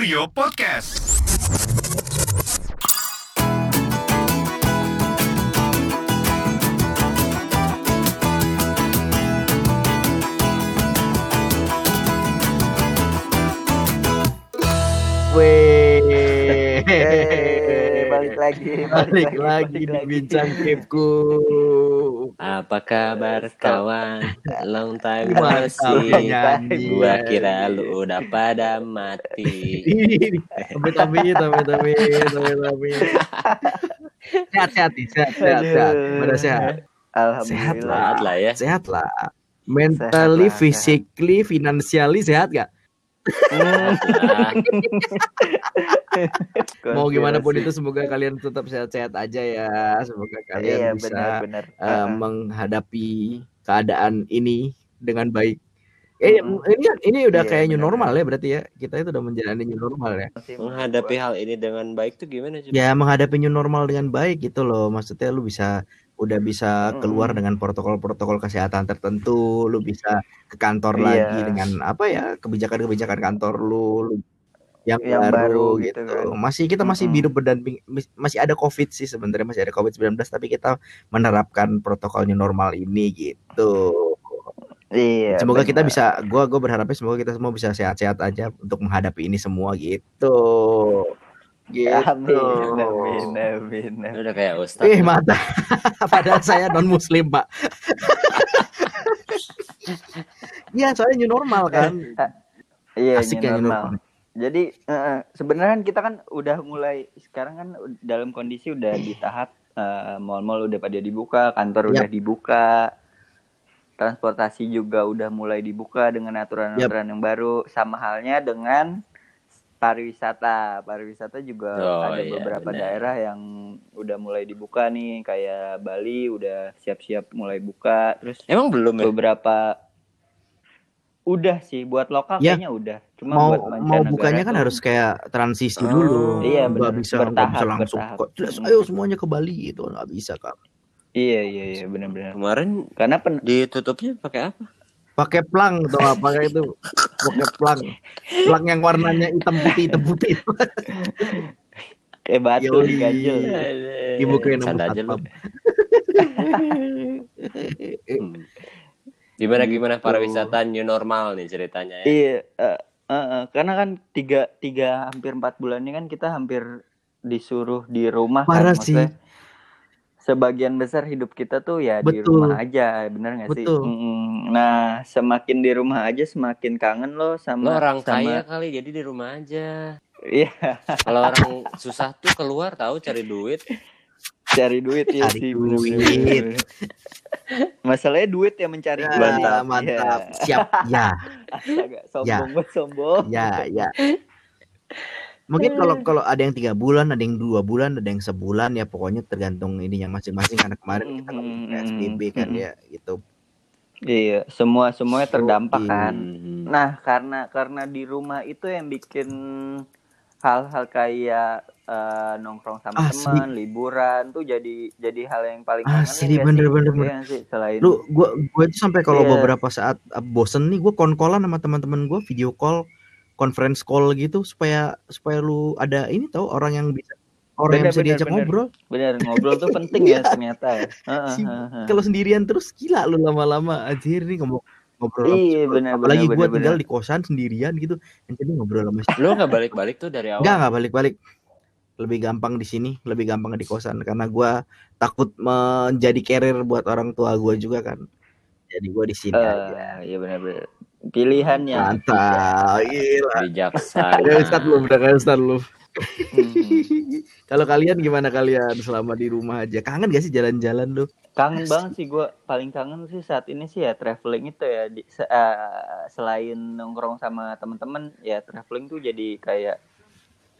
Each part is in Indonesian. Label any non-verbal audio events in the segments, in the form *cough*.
Kurio Podcast. Weh, Eh, balik lagi, balik lagi di bincang keepku. Apa kabar kawan? Long time no see. Gua kira lu udah pada mati. *laughs* Tapi tapi tapi tapi tapi tapi. Sehat sehat sehat sehat sehat. Pada sehat, Alhamdulillah. Sehat lah ya. sehat lah. Mentally, Sehat lah, physically, financially sehat gak? *laughs* Mau gimana pun itu semoga kalian tetap sehat-sehat aja ya. Semoga kalian Iya, bisa benar-benar. eh, menghadapi keadaan ini dengan baik. Eh, Mm. ini ini udah Iya, kayak new benar, normal ya berarti ya. Kita itu udah menjalani new normal ya. Menghadapi hal ini dengan baik tuh gimana coba? Ya menghadapi new normal dengan baik gitu loh. Maksudnya lu bisa udah bisa keluar Mm. dengan protokol-protokol kesehatan tertentu, lu bisa ke kantor Iya. lagi dengan apa ya kebijakan-kebijakan kantor lu, lu yang, Yang baru, baru gitu. gitu kan. Masih kita masih Mm-mm. hidup berdamping masih ada Covid sih sebenarnya masih ada Covid-19 tapi kita menerapkan protokol new normal ini gitu. Iya. Semoga kita benar. bisa gua gua berharapnya semoga kita semua bisa sehat-sehat aja untuk menghadapi ini semua gitu. Gitu. Amin, amin, amin. Lu udah kayak ustaz. Eh mata. *laughs* Padahal saya non muslim pak. Iya soalnya new normal kan. Iya, Asik new ya new normal. Jadi eh, sebenarnya kan kita kan udah mulai sekarang kan dalam kondisi udah di tahap eh, mall-mall udah pada dibuka, kantor udah dibuka, transportasi juga udah mulai dibuka dengan aturan-aturan yang baru. Sama halnya dengan pariwisata. Pariwisata juga Oh, ada iya, beberapa benar. daerah yang udah mulai dibuka nih, kayak Bali udah siap-siap mulai buka. Terus Emang belum ya? beberapa udah sih buat lokal Ya, kayaknya udah cuma Mau buat mau bukanya kan tuh- harus kayak transisi Oh, dulu. iya, nggak benar. bisa Bertahap, bisa langsung bertahap. kok. "Jelas, ayo semuanya ke Bali gitu nggak bisa kan. iya iya iya benar-benar Kemarin karena pen ditutupnya pakai apa? Pakai plang atau apa kayak itu. Pakai plang. Plang yang warnanya hitam putih hitam putih. kayak batu Yoi. diganjel Canda aja lu. satpam. *laughs* Hmm. Gimana gimana pariwisata new normal nih ceritanya ya? iya eh, eh, eh, karena kan tiga tiga hampir empat bulan ini kan kita hampir disuruh di rumah Parah kan sih. maksudnya sebagian besar hidup kita tuh ya di Betul. rumah aja bener gak sih. Mm, nah semakin di rumah aja semakin kangen Lo lo sama orang sama kaya kali jadi di rumah aja. iya Kalau orang susah tuh keluar tahu cari duit. cari duit ya Cari sih duit. bener-bener. Masalahnya duit yang mencari Ya, duit. Mantap. mantap. Siap. Ya. *laughs* Agak sombong banget sombong. Ya, ya. Mungkin kalau kalau ada yang tiga bulan, ada yang dua bulan, ada yang sebulan ya pokoknya tergantung ininya masing-masing karena kemarin kita kan Mhm, PSBB kan mhm. ya gitu. Iya, semua semuanya terdampak Yoi. kan. Hmm. Nah, karena karena di rumah itu yang bikin hal-hal kayak eh, nongkrong sama Asli. teman, liburan tuh jadi jadi hal yang paling Asli, nggak bener, sih? bener, Iya sih? Selain Lu gua gua itu sampai kalau Iya. beberapa saat uh, bosen nih gua kon-kolan sama teman-teman gua video call, conference call gitu supaya supaya lu ada ini tahu orang yang bisa orang yang Bener, bisa bener, diajak bener. ngobrol. bener *laughs* ngobrol tuh penting ya ternyata ya. Si-. Kalau sendirian terus gila lu lama-lama anjir nih ngomong ngobrol Iya, bener, apalagi bener, tinggal bener. di kosan sendirian gitu jadi ngobrol sama siapa. Lo nggak balik-balik tuh dari awal? Enggak, enggak balik-balik. Lebih gampang di sini, lebih gampang di kosan karena gua takut menjadi carrier buat orang tua gua juga kan. Jadi gua di sini aja. Eh, iya benar-benar. Pilihan yang Mantap, gila. Bijaksana. Ya Ustaz lu, udah kayak Ustaz lu. Hmm. Kalau kalian gimana kalian selama di rumah aja? Kangen gak sih jalan-jalan lu? kangen banget sih gue paling kangen sih saat ini sih ya traveling itu ya di, se- eh, selain nongkrong sama temen-temen ya traveling tuh jadi kayak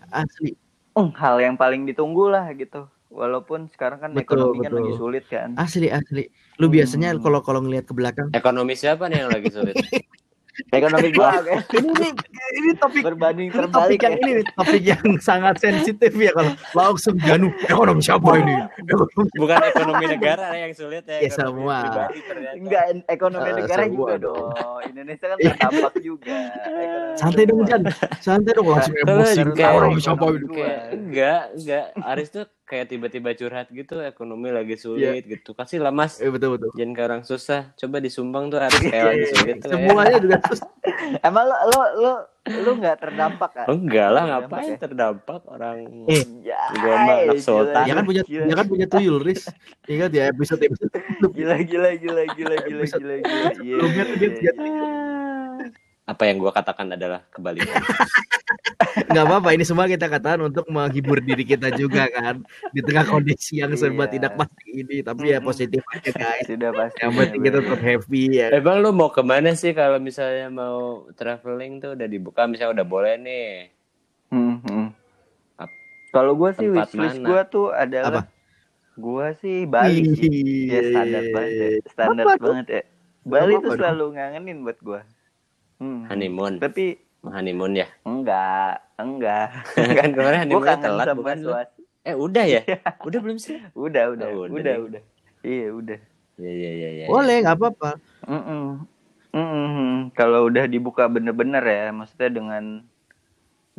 Asli. "Eh, hal yang paling ditunggu lah gitu walaupun sekarang kan Betul, ekonomi kan betul. lagi sulit kan Asli asli. Lu biasanya Hmm. kalau kalau ngelihat ke belakang Ekonomi siapa nih yang lagi sulit? *laughs* Ekonomi gua ini ini ini topik berbanding ini topik terbalik yang ya. ini nih, topik yang *laughs* sangat sensitif ya kalau langsung Janu ekonomi siapa ini? *laughs* Bukan ekonomi negara yang sulit ya. Ya, semua. Enggak ekonomi Eh, negara juga dong. dong. Indonesia kan *laughs* terdampak juga. Ekonomi santai dong Jan, santai dong langsung Kalau emosi. Ekonomi siapa ini? Enggak, enggak. Aris tuh kayak tiba-tiba curhat gitu, ekonomi lagi sulit gitu. Kasih lah Mas. Eh betul betul. Jangan ke orang susah. Coba disumbang tuh *laughs* Aris kayak lagi sulit ya. Semuanya juga *laughs* terus Emang lo lo lo lu nggak terdampak kan? Enggak lah, ngapain ya? terdampak orang Eh, Ya, Gua mah anak sultan. dia kan punya gila, dia kan punya tuyul Riz. Ingat ya episode *laughs* episode gila gila gila gila gila gila gila. Iya, sebelumnya tuh dia iya, dia- iya. Apa yang gua katakan adalah kebalikan. *laughs* nggak apa-apa ini semua kita katakan untuk menghibur diri kita juga kan di tengah kondisi yang serba Iya. tidak pasti ini tapi ya positif aja *laughs* guys Sudah pasti. yang penting kita tetap happy ya Emang lu mau ke mana sih kalau misalnya mau traveling tuh udah dibuka misalnya udah boleh nih. Hmm, hmm. Kalau gue sih wishlist gue tuh adalah gue sih Bali sih. Ya standar banget ya. Standar Apa banget ya. Bali apa tuh selalu ngangenin buat gue. Hmm. Honeymoon. Tapi Honeymoon ya. enggak, enggak. kan kemarin honeymoon kangen telat sama bukan lu? suasana. Eh udah ya? Udah belum sih? Udah, udah, Oh, udah udah, nih. udah. Iya, udah. Iya iya iya iya. boleh nggak apa-apa Mm-mm. Mm-mm. Kalau udah dibuka bener-bener ya, maksudnya dengan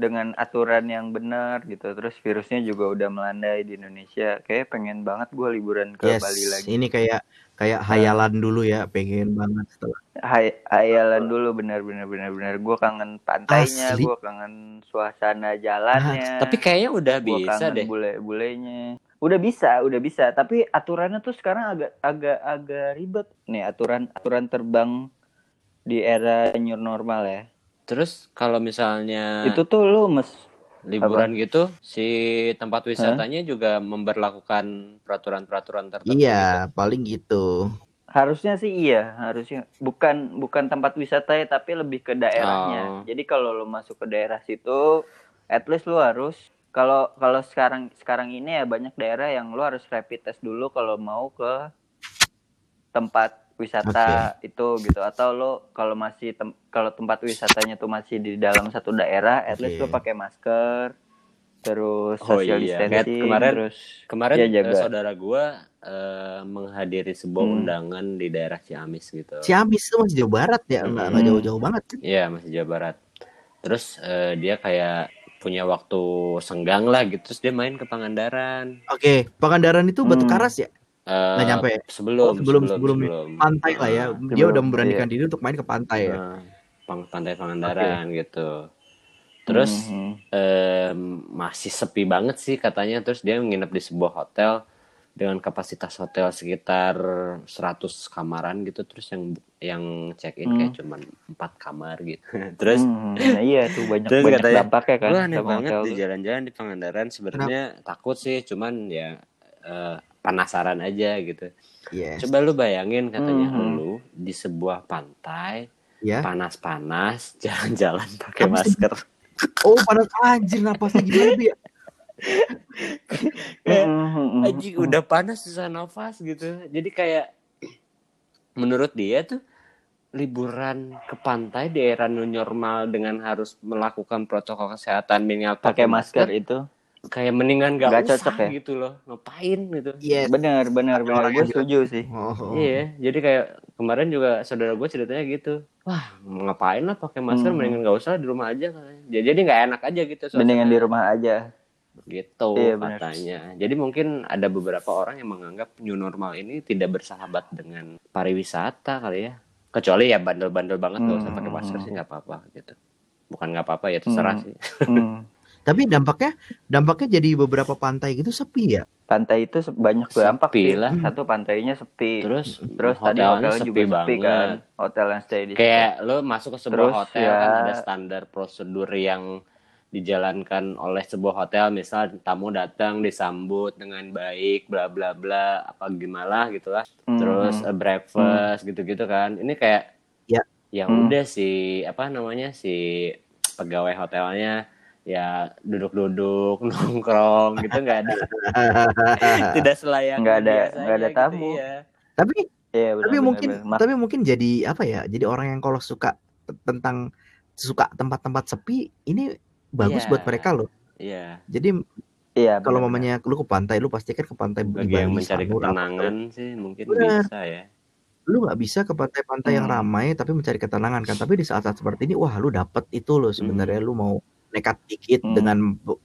dengan aturan yang benar gitu, terus virusnya juga udah melandai di Indonesia, kayak pengen banget gue liburan ke yes Bali lagi. ini kayak kayak hayalan dulu ya pengen banget setelah Hay hayalan dulu bener-bener bener-bener, gue kangen pantainya, gue kangen suasana jalannya. Tapi kayaknya udah gua bisa kangen deh. bule-bulenya. Udah bisa, udah bisa. Tapi aturannya tuh sekarang agak agak agak ribet nih aturan aturan terbang di era new normal ya. Terus kalau misalnya Itu tuh lu mes liburan gitu, si tempat wisatanya juga memberlakukan peraturan-peraturan tertentu. iya paling gitu harusnya sih iya, harusnya bukan bukan tempat wisata ya, tapi lebih ke daerahnya. Oh. Jadi kalau lu masuk ke daerah situ, at least lu harus kalau kalau sekarang sekarang ini ya banyak daerah yang lu harus rapid test dulu kalau mau ke tempat wisata itu gitu atau lo kalau masih tem- kalau tempat wisatanya tuh masih di dalam satu daerah at least Oke. lo pakai masker terus Oh social iya, kayak distancing kemarin- terus Kemarin Ya, eh, jaga. saudara gua eh, menghadiri sebuah Hmm. undangan di daerah Ciamis gitu. Ciamis itu masih Jawa Barat ya nggak Hmm. jauh-jauh banget Iya, masih Jawa Barat. Terus eh, dia kayak punya waktu senggang lah gitu, terus dia main ke Pangandaran. oke Pangandaran itu Batu Hmm. Karas ya Eh, Nggak nyampe. Sebelum, Oh, sebelum- sebelum, sebelum pantai lah ya Ah, dia Sebelum, udah memberanikan diri untuk main ke pantai ya Nah, pantai Pangandaran gitu. Terus Mhm. em, masih sepi banget sih katanya. Terus dia nginep di sebuah hotel dengan kapasitas hotel sekitar 100 kamaran gitu. Terus yang yang check in kayak cuman 4 kamar gitu. *laughs* Terus Mhm. nah iya tuh banyak Terus banyak katanya, dampaknya kan Gue aneh banget di jalan-jalan di Pangandaran sebenarnya takut sih cuman ya eh, penasaran aja gitu. yes Coba lu bayangin katanya Mhm. lu di sebuah pantai ya panas-panas *laughs* jalan-jalan pakai masker. oh panas anjir napasnya gimana tuh ya Kayak. Anjing udah panas susah nafas gitu. Jadi kayak menurut dia tuh liburan ke pantai di era new normal dengan harus melakukan protokol kesehatan minimal pakai masker itu kayak mendingan gak, Nggak usah cocok ya? gitu loh ngapain gitu yes benar benar Ada benar orang gue setuju sih oh. *laughs* iya jadi kayak kemarin juga saudara gue ceritanya gitu wah ngapain lah pakai masker Hmm. mendingan gak usah di rumah aja katanya. jadi jadi nggak enak aja gitu suasana. mendingan di rumah aja gitu Iya, katanya jadi mungkin ada beberapa orang yang menganggap new normal ini tidak bersahabat dengan pariwisata kali ya kecuali ya bandel-bandel banget gak usah pakai masker Hmm. sih nggak apa-apa gitu bukan nggak apa-apa ya terserah Hmm. sih Hmm. *laughs* tapi dampaknya dampaknya jadi beberapa pantai gitu sepi ya pantai itu banyak berdampak Sepi sih. lah. satu pantainya sepi terus terus tadi hotelnya juga sepi kan hotel yang stay di kayak lo masuk ke sebuah Terus hotel ya- kan ada standar prosedur yang dijalankan oleh sebuah hotel misal tamu datang disambut dengan baik bla bla bla apa gimana gitu lah Hmm. terus eh, breakfast gitu-gitu kan ini kayak Ya. ya Hmm. udah si apa namanya si pegawai hotelnya ya duduk-duduk *laughs* nongkrong gitu nggak ada *laughs* tidak selayaknya Nggak ada- nggak ada gitu, tamu. iya. tapi Iya, benar, tapi benar, mungkin benar. Tapi mungkin jadi apa ya jadi orang yang kalau suka tentang suka tempat-tempat sepi ini bagus Iya. buat mereka loh. Iya. Jadi Iya. kalau mamanya lu ke pantai, lu pasti kan ke pantai Bagi yang mencari Sanur, apa ketenangan sih mungkin Bener. bisa ya. lu nggak bisa ke pantai-pantai yang Hmm. ramai tapi mencari ketenangan kan. Tapi di saat-saat seperti ini, wah lu dapet itu loh sebenarnya Hmm. lu mau nekat dikit Hmm. dengan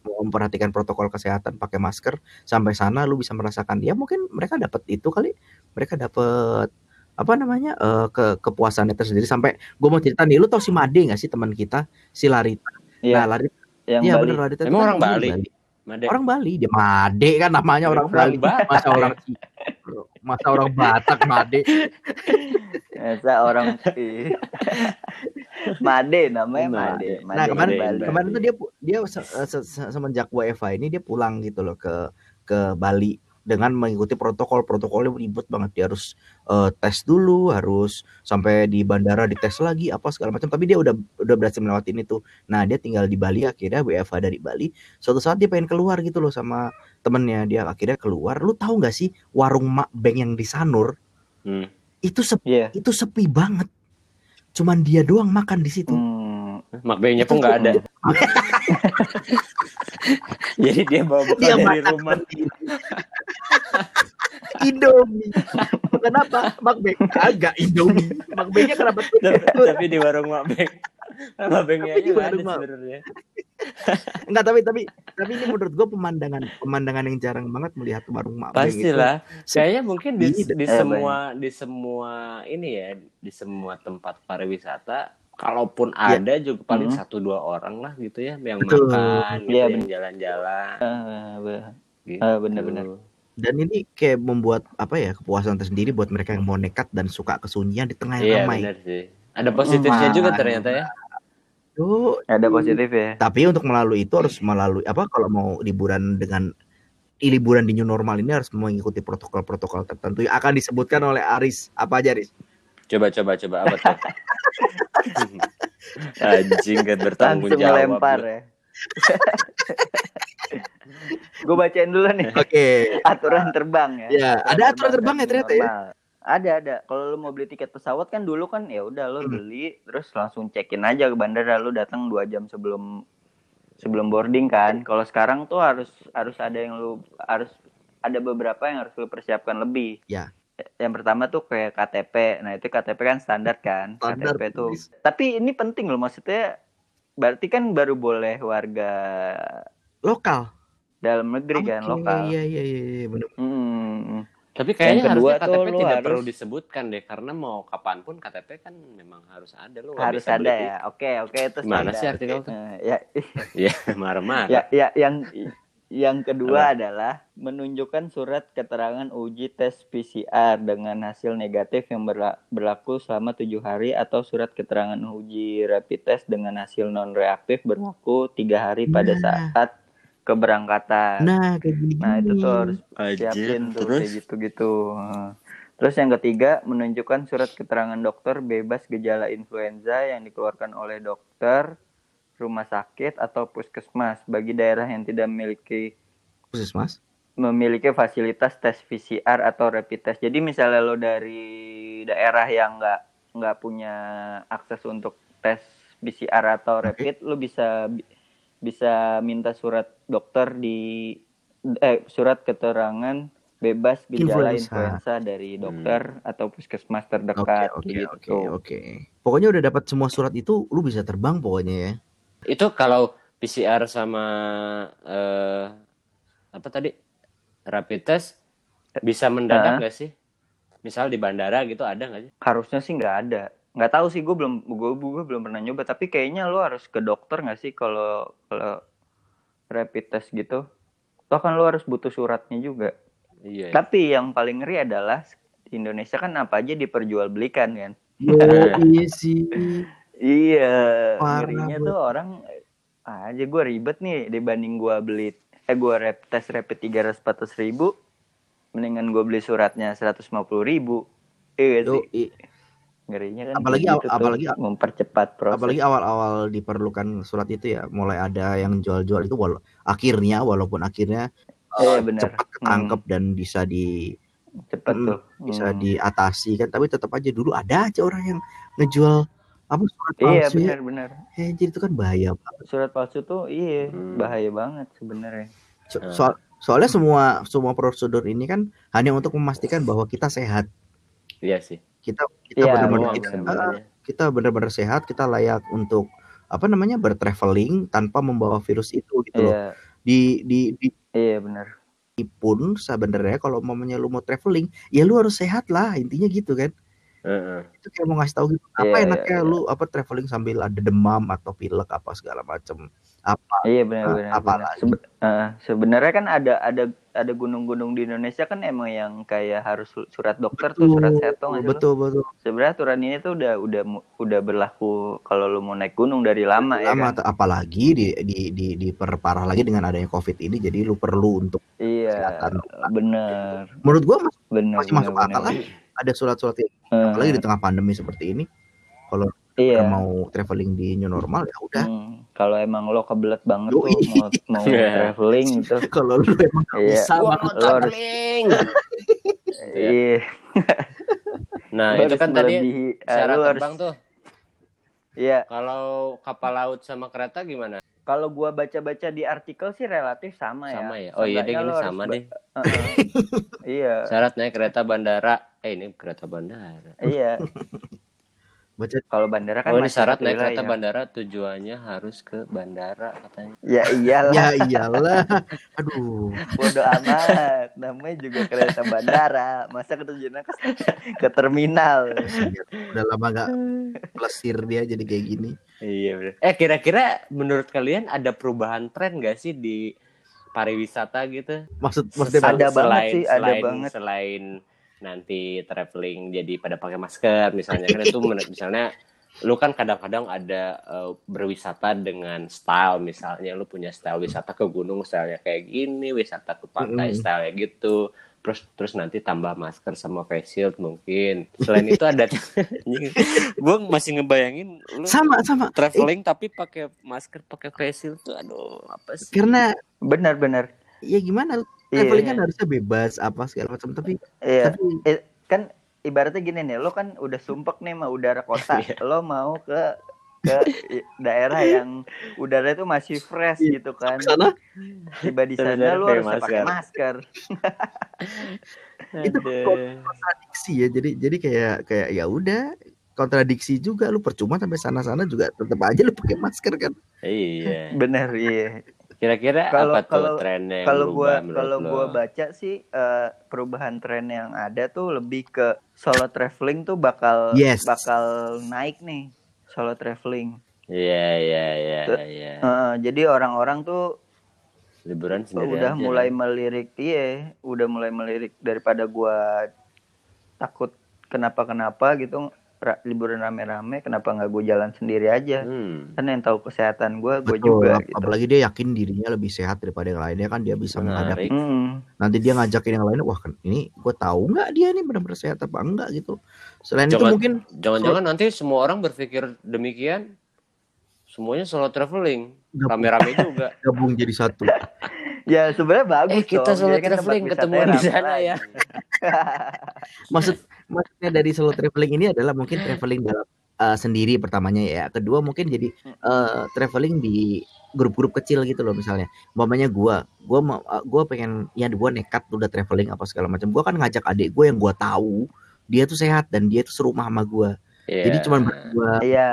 memperhatikan protokol kesehatan, pakai masker sampai sana lu bisa merasakan ya mungkin mereka dapat itu kali, mereka dapat apa namanya eh, ke kepuasannya tersendiri sampai gue mau cerita nih, lu tau si Made nggak sih teman kita si Larita? Iya. Nah Larita, yang iya Bali. bener Larita Emang kan orang di Bali? Made. Orang Bali, dia Made kan namanya orang, Orang Bali. Batak Masa orang masa orang Batak Made. Masa orang. Made namanya Made. Made. Made Nah kemarin Bali. kemarin tuh dia dia se- se- se- semenjak WFA ini dia pulang gitu loh ke ke Bali dengan mengikuti protokol. Protokolnya ribet banget. Dia harus eh, tes dulu harus sampai di bandara dites lagi apa segala macam. Tapi dia udah udah berhasil melewatin itu nah dia tinggal di Bali akhirnya WFA dari Bali. Suatu saat dia pengen keluar gitu loh sama temennya. Dia akhirnya keluar. Lu tahu nggak sih warung Mak Beng yang di Sanur? Hmm. itu sepi Iya. itu sepi banget. Cuman dia doang makan di situ. Hmm. Makbenya Itu pun nggak ada. *laughs* Jadi dia bawa bekal dia dari rumah. *laughs* Indomie. Kenapa? Makbeng agak Indomie. Makbengnya kenapa tapi, di warung Makbeng. Makbengnya Tapi di warung sebenarnya. *laughs* Enggak, tapi tapi tapi ini menurut gua pemandangan pemandangan yang jarang banget melihat warung Makbeng itu. Pastilah. Kayaknya mungkin di, Ini di Eh, semua di semua ini ya di semua tempat pariwisata kalaupun Iya. ada juga paling Hmm. satu dua orang lah gitu ya yang Betul. makan gitu, Iya, yang jalan-jalan Ah, be- gitu. Bener-bener. Dan ini kayak membuat apa ya kepuasan tersendiri buat mereka yang mau nekat dan suka kesunyian di tengah yang Iya ramai. benar sih. Ada positifnya juga ternyata ya. Tuh, ada positif ya. tapi untuk melalui itu harus melalui apa kalau mau liburan dengan liburan di new normal ini harus mengikuti protokol-protokol tertentu yang akan disebutkan oleh Aris. Apa aja Aris? Coba coba coba apa tuh? *laughs* Anjing kan bertanggung Langsung jawab. melempar ya. *laughs* Gue bacain dulu nih Oke. aturan terbang ya. Ya, ada aturan terbang ya ternyata ya. normal. Ada ada. Kalau lu mau beli tiket pesawat kan dulu kan ya udah lu Hmm. beli terus langsung check-in aja ke bandara lu datang dua jam sebelum sebelum boarding kan. Kalau sekarang tuh harus harus ada yang lu harus ada beberapa yang harus lu persiapkan lebih. Ya. Yang pertama tuh kayak KTP. Nah, itu KTP kan standar kan. Standar, KTP tuh. please. Tapi ini penting loh maksudnya berarti kan baru boleh warga Lokal. Dalam negeri kan Oke, lokal. Iya iya iya iya benar. Hmm. Tapi kayaknya kedua harusnya KTP tidak harus- perlu disebutkan deh karena mau kapan pun KTP kan memang harus ada nggak harus bisa ada beli. ya. Oke, oke itu standar. sih artikel tuh? Eh, ya, *laughs* Iya, marah-marah. ya, ya, yang yang kedua adalah menunjukkan surat keterangan uji tes PCR dengan hasil negatif yang berla- berlaku selama tujuh hari atau surat keterangan uji rapid test dengan hasil non reaktif berlaku tiga hari pada Nah. saat keberangkatan. Nah, kayak gini. Nah itu tuh harus siapin tuh terus kayak gitu-gitu. Terus yang ketiga menunjukkan surat keterangan dokter bebas gejala influenza yang dikeluarkan oleh dokter, rumah sakit atau puskesmas bagi daerah yang tidak memiliki khusus Mas. memiliki fasilitas tes PCR atau rapid test. Jadi misalnya lo dari daerah yang nggak nggak punya akses untuk tes PCR atau rapid, lo bisa bisa minta surat dokter di eh surat keterangan bebas gejala Influenza. influenza, dari dokter atau puskesmas terdekat oke gitu. oke oke. Pokoknya udah dapat semua surat itu, lu bisa terbang pokoknya ya. itu kalau PCR sama eh, apa tadi rapid test bisa mendadak nggak sih? Misal di bandara gitu ada nggak sih? Harusnya sih nggak ada. Nggak tahu sih gue belum gue gue belum pernah nyoba tapi kayaknya lo harus ke dokter nggak sih kalau kalau rapid test gitu. Toh kan lo harus butuh suratnya juga. Iya. Tapi yang paling ngeri adalah di Indonesia kan apa aja diperjualbelikan kan. Yo, iya *laughs* sih. Iya, Parah, ngerinya bro. tuh orang aja gue ribet nih dibanding gue beli eh gue rap tes rapid tiga ratus ribu, mendingan gue beli suratnya seratus ribu. Iya sih, ngerinya kan. Apalagi gitu tuh, apalagi mempercepat proses. apalagi awal-awal diperlukan surat itu ya, mulai ada yang jual-jual itu wala- akhirnya walaupun akhirnya Iya eh, benar. cepat ketangkep dan bisa di cepet Hmm, tuh. bisa Hmm. diatasi kan tapi tetap aja dulu ada aja orang yang ngejual apa surat Iya palsu ya benar-benar. anjir itu kan bahaya banget Surat palsu tuh iya Hmm. bahaya banget sebenarnya. So- Hmm. soal soalnya semua semua prosedur ini kan hanya untuk memastikan bahwa kita sehat Iya sih. Kita kita Iya, benar-benar kita, kita benar-benar sehat kita layak untuk apa namanya bertraveling tanpa membawa virus itu gitu loh Iya, di di di iya benar. pun sebenarnya kalau mamanya lu mau traveling ya lu harus sehat lah intinya gitu kan Heeh. itu kayak mau ngasih tahu gitu apa Iya, enaknya iya, iya. lu apa traveling sambil ada demam atau pilek apa segala macem apa Iya benar Nah, benar. apa benar. lagi? Sebe- eh, sebenarnya kan ada ada ada gunung-gunung di Indonesia kan emang yang kayak harus su- surat dokter tuh surat sehat tuh sih lu? betul betul Sebenarnya aturan ini tuh udah udah udah berlaku kalau lu mau naik gunung dari lama, ya lama kan? tuh, apalagi di di di diperparah lagi dengan adanya covid ini jadi lu perlu untuk Iya, kesehatan. benar. menurut gua masih, Benar masih masuk benar, akal benar. lah ada surat-surat Eh, apalagi di tengah pandemi seperti ini kalau iya. mau traveling di new normal ya udah Hmm, kalau emang lo kebelet banget tuh Yoi. mau mau *laughs* Iya. traveling gitu. *laughs* kalau lu emang Iya. bisa banget Lo traveling. *laughs* Iya. Nah, Lo itu kan tadi eh, syarat lo harus- terbang tuh. Iya, Kalau kapal laut sama kereta gimana? kalau gua baca-baca di artikel sih relatif sama, Sama ya. ya? Oh iya deh gini lo sama deh. Heeh. iya, Syarat naik kereta bandara. Eh ini kereta bandara. iya. Baca Kalau bandara kan Oh ini masih syarat naik kereta wilayah. bandara tujuannya harus ke bandara katanya. Ya iyalah, ya iyalah *laughs* aduh bodo amat. Namanya juga kereta bandara. Masa ketujuannya ke, ke terminal. udah lama nggak plesir dia jadi kayak gini Iya benar. Eh kira-kira menurut kalian ada perubahan tren gak sih di pariwisata gitu? maksud maksudnya Ada banget sih, ada selain, banget. Selain nanti traveling jadi pada pakai masker misalnya kan itu misalnya lu kan kadang-kadang ada eh, berwisata dengan style misalnya lu punya style wisata ke gunung stylenya kayak gini wisata ke pantai Mm-mm. style gitu terus terus nanti tambah masker sama face shield mungkin selain itu ada gue masih ngebayangin lu sama sama traveling tapi pakai masker pakai face shield tuh aduh apa sih karena Benar-benar. ya gimana. Traveling kan harusnya bebas apa segala macam tapi Iya. tapi Eh, kan ibaratnya gini nih, lo kan udah sumpek nih sama udara kota, *laughs* Iya. lo mau ke ke daerah yang udara itu masih fresh Iya. gitu kan. sana Tiba di sana Sebenarnya lo pakai harus pakai masker. itu Aduh. kontradiksi ya jadi jadi kayak kayak ya udah kontradiksi juga lu percuma sampai sana-sana juga tetap aja lu pakai masker kan iya Bener, iya. Kira-kira Kalau- apa tuh kalau- trennya yang Kalau berubah gua menurut kalau gua baca sih eh, perubahan tren yang ada tuh lebih ke solo traveling tuh bakal Yes. bakal naik nih. Solo traveling. Iya iya iya Tuh. iya. Jadi orang-orang tuh Liburan sendiri udah aja. mulai melirik iya udah mulai melirik daripada gua takut kenapa-kenapa gitu ra- liburan rame-rame kenapa nggak gue jalan sendiri aja Hmm. kan yang tahu kesehatan gua gue Betul, juga ap- gitu apalagi dia yakin dirinya lebih sehat daripada yang lainnya kan dia bisa menghadapi Menarik. Hmm, nanti dia ngajakin yang lainnya wah kan ini gue tahu nggak dia nih benar-benar sehat apa enggak gitu selain itu Jangan- mungkin Jangan-jangan nanti semua orang berpikir demikian. Semuanya solo traveling, rame-rame *laughs* juga. gabung jadi satu *laughs* ya sebenarnya bagus Eh, kita solo kan traveling, ketemuan di sana lagi. ya. maksud maksudnya dari solo traveling ini adalah mungkin traveling dalam uh, sendiri pertamanya ya. Kedua mungkin jadi uh, traveling di grup-grup kecil gitu loh misalnya. Umpamanya gua gua mau uh, gua pengen ya gua nekat udah traveling apa segala macam. Gua kan ngajak adik gue yang gua tahu dia tuh sehat dan dia tuh serumah sama gua jadi Iya. cuman berdua Iya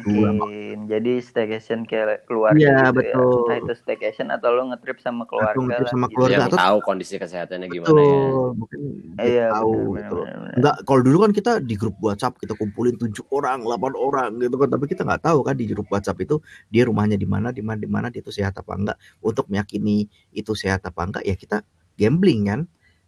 Dua. mungkin jadi staycation kayak keluarga Iya, gitu betul. ya entah itu staycation atau lo ngetrip sama keluarga Atau ngetrip sama gitu. keluarga. yang atau- tahu kondisi kesehatannya gimana ya. betul mungkin iya tahu benar, gitu loh benar, benar. Enggak, kalau dulu kan kita di grup WhatsApp kita kumpulin tujuh orang, 8 orang gitu kan, tapi kita nggak tahu kan di grup WhatsApp itu dia rumahnya di mana, di mana, di mana, dia itu sehat apa enggak. Untuk meyakini itu sehat apa enggak ya kita gambling kan.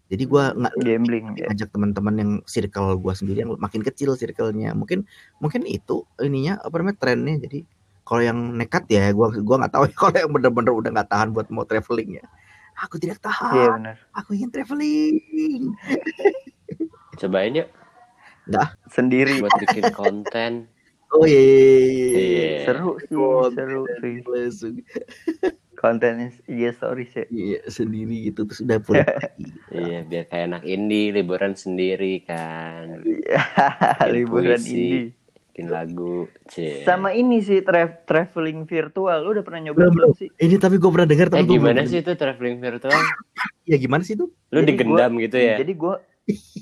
Jadi gua nggak gambling ya. ngajak teman-teman yang circle gua sendiri yang makin kecil circle-nya. Mungkin mungkin itu ininya apa namanya trennya. Jadi kalau yang nekat ya gua gua nggak tahu ya *laughs* kalau yang bener-bener udah nggak tahan buat mau traveling ya. Aku tidak iya tahan, benar aku ingin traveling. *laughs* Cobain yuk sendiri buat bikin konten. Oh iya, iya, iya, iya. Iya. seru sih seru sih konten IG stories ya iya sendiri gitu terus udah pulang. *laughs* Iya, biar kayak anak indie liburan sendiri kan. Iya, *laughs* liburan puisi. ini bikin lagu. Cie. Sama ini sih tra traveling virtual. Lu udah pernah nyoba Belum, belum sih? Ini tapi gue pernah dengar Eh tapi gua gimana sih itu traveling virtual? *laughs* Ya gimana sih itu? Lu Jadi digendam gitu ya? Jadi gue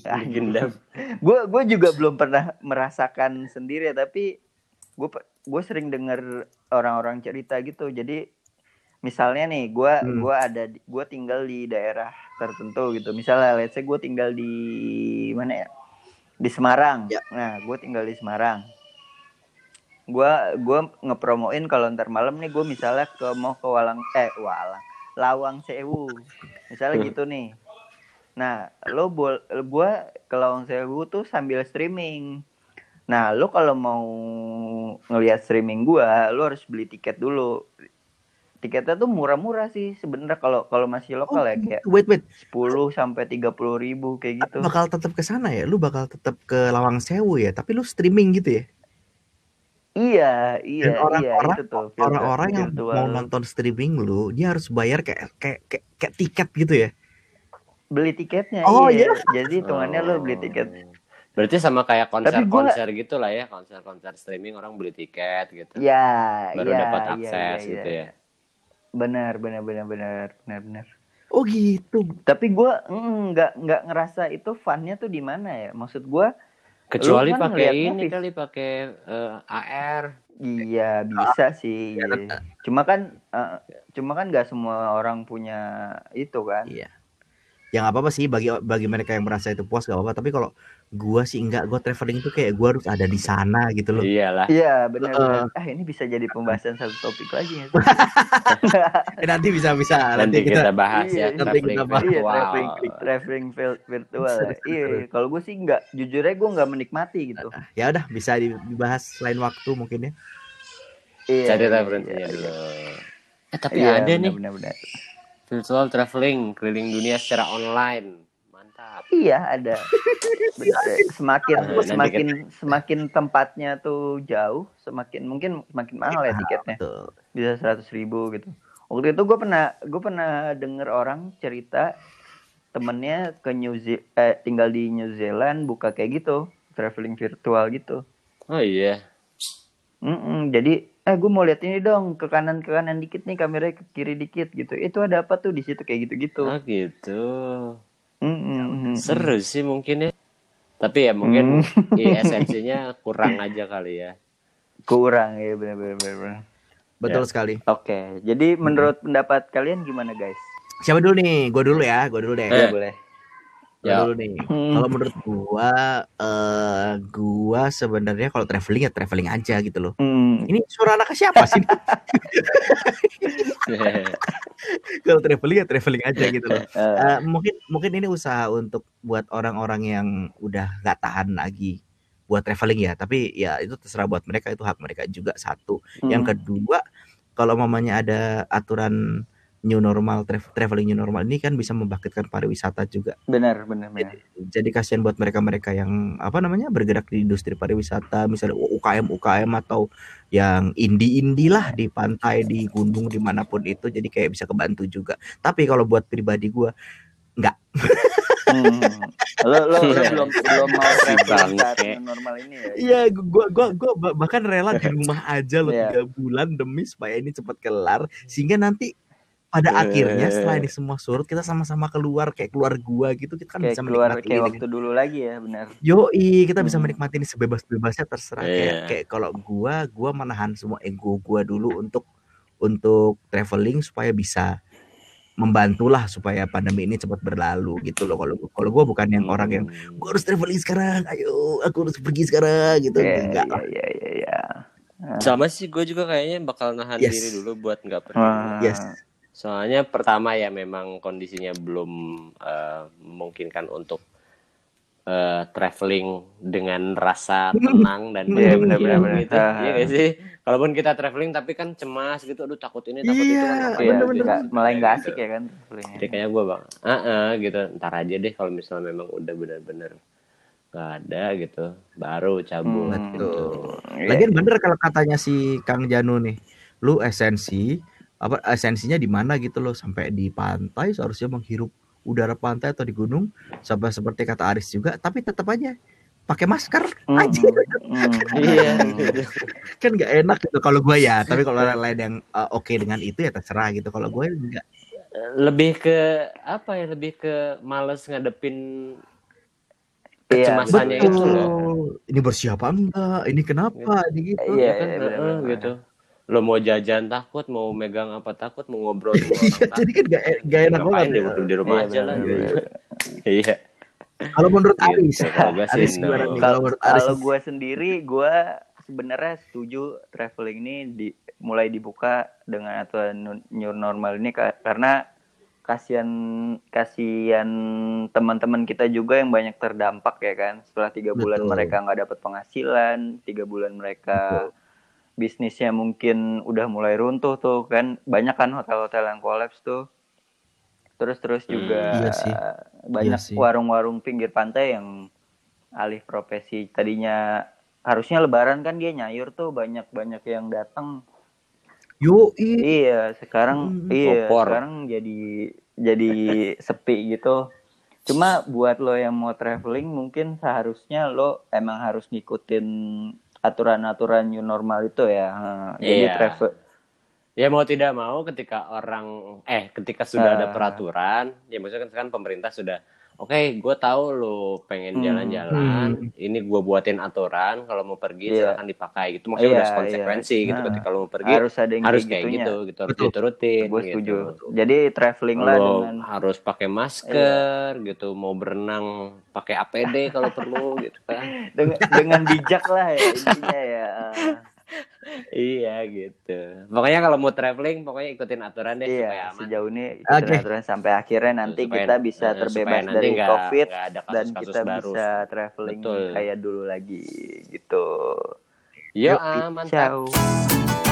Digendam. gue gue juga belum pernah merasakan sendiri ya, tapi gue gue sering dengar orang-orang cerita gitu jadi misalnya nih gue Hmm. gua ada gue tinggal di daerah tertentu gitu misalnya let's say gue tinggal di mana ya di Semarang Ya. nah gue tinggal di Semarang gue gue ngepromoin kalau ntar malam nih gue misalnya ke mau ke Walang eh Walang Lawang Sewu misalnya Hmm. gitu nih Nah, lo bol gua ke Lawang Sewu tuh sambil streaming. Nah, lo kalau mau ngelihat streaming gua, lo harus beli tiket dulu. Tiketnya tuh murah-murah sih sebenarnya kalau kalau masih lokal ya kayak Wait wait, 10 sampai 30 ribu kayak gitu. bakal tetap ke sana ya? Lu bakal tetap ke Lawang Sewu ya? Tapi lu streaming gitu ya? Iya, Dan iya, iya orang-orang itu tuh. virtual- orang-orang yang virtual. mau nonton streaming lu, dia harus bayar kayak kayak kayak, kayak tiket gitu ya? beli tiketnya. Oh, iya. Jadi hitungannya lo beli tiket. Oh. Berarti sama kayak Tapi gua- konser-konser gitu lah ya, konser-konser streaming orang beli tiket gitu. Ya, Baru iya, dapat iya, akses iya, gitu iya. ya. Benar, benar, benar, benar, benar, benar. Oh gitu. Tapi gue nggak nggak ngerasa itu funnya tuh di mana ya? Maksud gue, Kecuali kan pakai ini kali pakai eh, AR. iya bisa sih. Cuma kan, eh, cuma kan nggak semua orang punya itu kan. Iya. Ya nggak apa-apa sih bagi bagi mereka yang merasa itu puas gak apa-apa. Tapi kalau gua sih enggak, gua traveling itu kayak gua harus ada di sana gitu loh. Iyalah. Iya benar. Benar. Ah ini bisa jadi pembahasan satu topik lagi ya. *laughs* Eh, nanti bisa bisa Nanti kita bahas Iya, ya nanti traveling kita bahas. Iya virtual. traveling virtual. ya. Iya kalau gue sih nggak, jujur aja gue nggak menikmati gitu. Ya udah bisa dibahas lain waktu mungkin ya. Iya. Cari iya, referensinya iya, dulu. iya. Eh tapi Iya, ada nih benar-benar. Virtual traveling keliling dunia secara online. Mantap. Iya ada. Semakin Nah, semakin semakin tempatnya tuh jauh, semakin mungkin semakin mahal ya tiketnya. Betul. Bisa seratus ribu gitu. Waktu itu gue pernah gue pernah denger orang cerita temennya ke New Ze eh, tinggal di New Zealand buka kayak gitu traveling virtual gitu. Oh iya. Mm-mm, jadi eh gue mau lihat ini dong ke kanan ke kanan dikit nih kameranya ke kiri dikit gitu. Itu ada apa tuh di situ kayak gitu-gitu. Oh gitu. Mm-mm. Seru sih mungkin ya. Tapi ya mungkin *laughs* i- esensinya kurang aja kali ya. Kurang ya benar-benar. benar. Betul sekali. Oke, jadi menurut pendapat kalian gimana guys? Siapa dulu nih? Gua dulu ya, gua dulu deh. Eh. Ya boleh. Ya. dulu nih. Kalau menurut gua eh gua sebenarnya kalau traveling ya traveling aja gitu loh. Hmm, Ini suara anak siapa sih? *laughs* kalau traveling ya traveling aja gitu loh. eh, Eh, mungkin mungkin ini usaha untuk buat orang-orang yang udah nggak tahan lagi buat traveling ya tapi ya itu terserah buat mereka itu hak mereka juga satu yang hmm, kedua kalau mamanya ada aturan new normal tra- traveling new normal ini kan bisa membangkitkan pariwisata juga benar benar benar. jadi kasihan buat mereka-mereka yang apa namanya bergerak di industri pariwisata misalnya UKM UKM atau yang indie-indie lah di pantai di gunung di mana pun itu jadi kayak bisa kebantu juga tapi kalau buat pribadi gua Hmm. Lo lo, lo belum belum mau traveling saat new normal ini ya? Iya, gua gua gua ba- bahkan rela di *laughs* rumah aja loh Iya. tiga bulan demi supaya ini cepat kelar sehingga nanti pada Eh. akhirnya setelah ini semua surut kita sama-sama keluar kayak keluar gua gitu kita kan Kayak bisa keluar menikmati kayak ini. waktu dulu lagi ya benar. Yoi, kita bisa Hmm. menikmati ini sebebas-bebasnya terserah kayak Iya. kayak kalau gua gua menahan semua ego gua dulu untuk untuk traveling supaya bisa membantulah supaya pandemi ini cepat berlalu gitu loh kalau kalau gua bukan yang orang yang Hmm. gua harus traveling sekarang ayo aku harus pergi sekarang gitu Iya enggak iya lah iya iya. iya. Sama sih gue juga kayaknya bakal nahan Yes. diri dulu buat nggak pergi. Yes Soalnya pertama ya memang kondisinya belum eh, memungkinkan untuk eh, traveling dengan rasa *laughs* tenang dan Iya, bahagia benar-benar, benar. gitu. Iya nggak sih? Kalaupun kita traveling tapi kan cemas gitu, aduh takut ini takut itu Iya, kan Iya, malah nggak Gitu. asik ya kan travelingnya. Jadi kayaknya gue bang, ah ah, gitu, ntar aja deh kalau misalnya memang udah benar-benar nggak ada gitu, baru cabut Hmm. gitu. Iya. Lagian bener kalau katanya si Kang Janu nih, lu esensi apa esensinya di mana gitu loh sampai di pantai seharusnya menghirup udara pantai atau di gunung sampai seperti kata Aris juga tapi tetap aja pakai masker. Mm, aja. mm, Iya. *laughs* kan nggak enak gitu kalau gue ya tapi kalau orang lain yang uh, oke dengan itu ya terserah gitu. Kalau gue enggak lebih ke apa ya lebih ke males ngadepin Iya, kecemasannya betul. itu loh. Ini bersiapa enggak? Ini kenapa? Ini gitu Iya, Ya kan, iya, heeh, benar-benar. gitu lo mau jajan takut mau megang apa takut mau ngobrol sama orang Iya, jadi kan nggak enak ngapain banget ya. di rumah Iya, aja lah benar, gitu. iya. Kalau menurut Aris kalau menurut Aris kalau gue sendiri, gue sebenarnya setuju traveling ini di, mulai dibuka dengan aturan new normal ini ka- karena kasihan kasihan teman-teman kita juga yang banyak terdampak ya kan? Setelah tiga bulan Betul. mereka nggak dapat penghasilan tiga bulan mereka bisnisnya mungkin udah mulai runtuh tuh kan. Banyak kan hotel-hotel yang kolaps tuh. Terus terus Hmm, juga iya sih. banyak Iya sih. warung-warung pinggir pantai yang alih profesi. Tadinya harusnya lebaran kan dia nyayur tuh banyak banyak yang datang. Yo iya sekarang Hmm, iya opor. sekarang jadi jadi sepi gitu. Cuma buat lo yang mau traveling mungkin seharusnya lo emang harus ngikutin aturan-aturan new normal itu ya Nah, jadi Iya. travel Ya mau tidak mau ketika orang eh ketika sudah ada Ah. peraturan, ya maksudnya kan pemerintah sudah oke, gue tahu lo pengen Hmm. jalan-jalan, Hmm. ini gue buatin aturan kalau mau pergi Iya. silakan dipakai gitu. Maksudnya Iya, udah konsekuensi iya. gitu Nah, ketika lo mau pergi harus ada yang harus kayak gitunya. gitu gitu harus diturutin gue gitu. setuju jadi traveling lah Lo dengan harus pakai masker gitu, mau berenang pakai APD kalau perlu gitu kan. *laughs* dengan, dengan bijak lah ya intinya ya iya gitu. Pokoknya kalau mau traveling pokoknya ikutin aturan deh supaya iya aman. sejauh ini ikutin Oke. aturan sampai akhirnya nanti Supaya- kita bisa eh, terbebas dari nggak- covid nggak ada dan kasus-kasus kita baru. bisa traveling Betul. kayak dulu lagi gitu Yo, Yuk, ah, mantap. ciao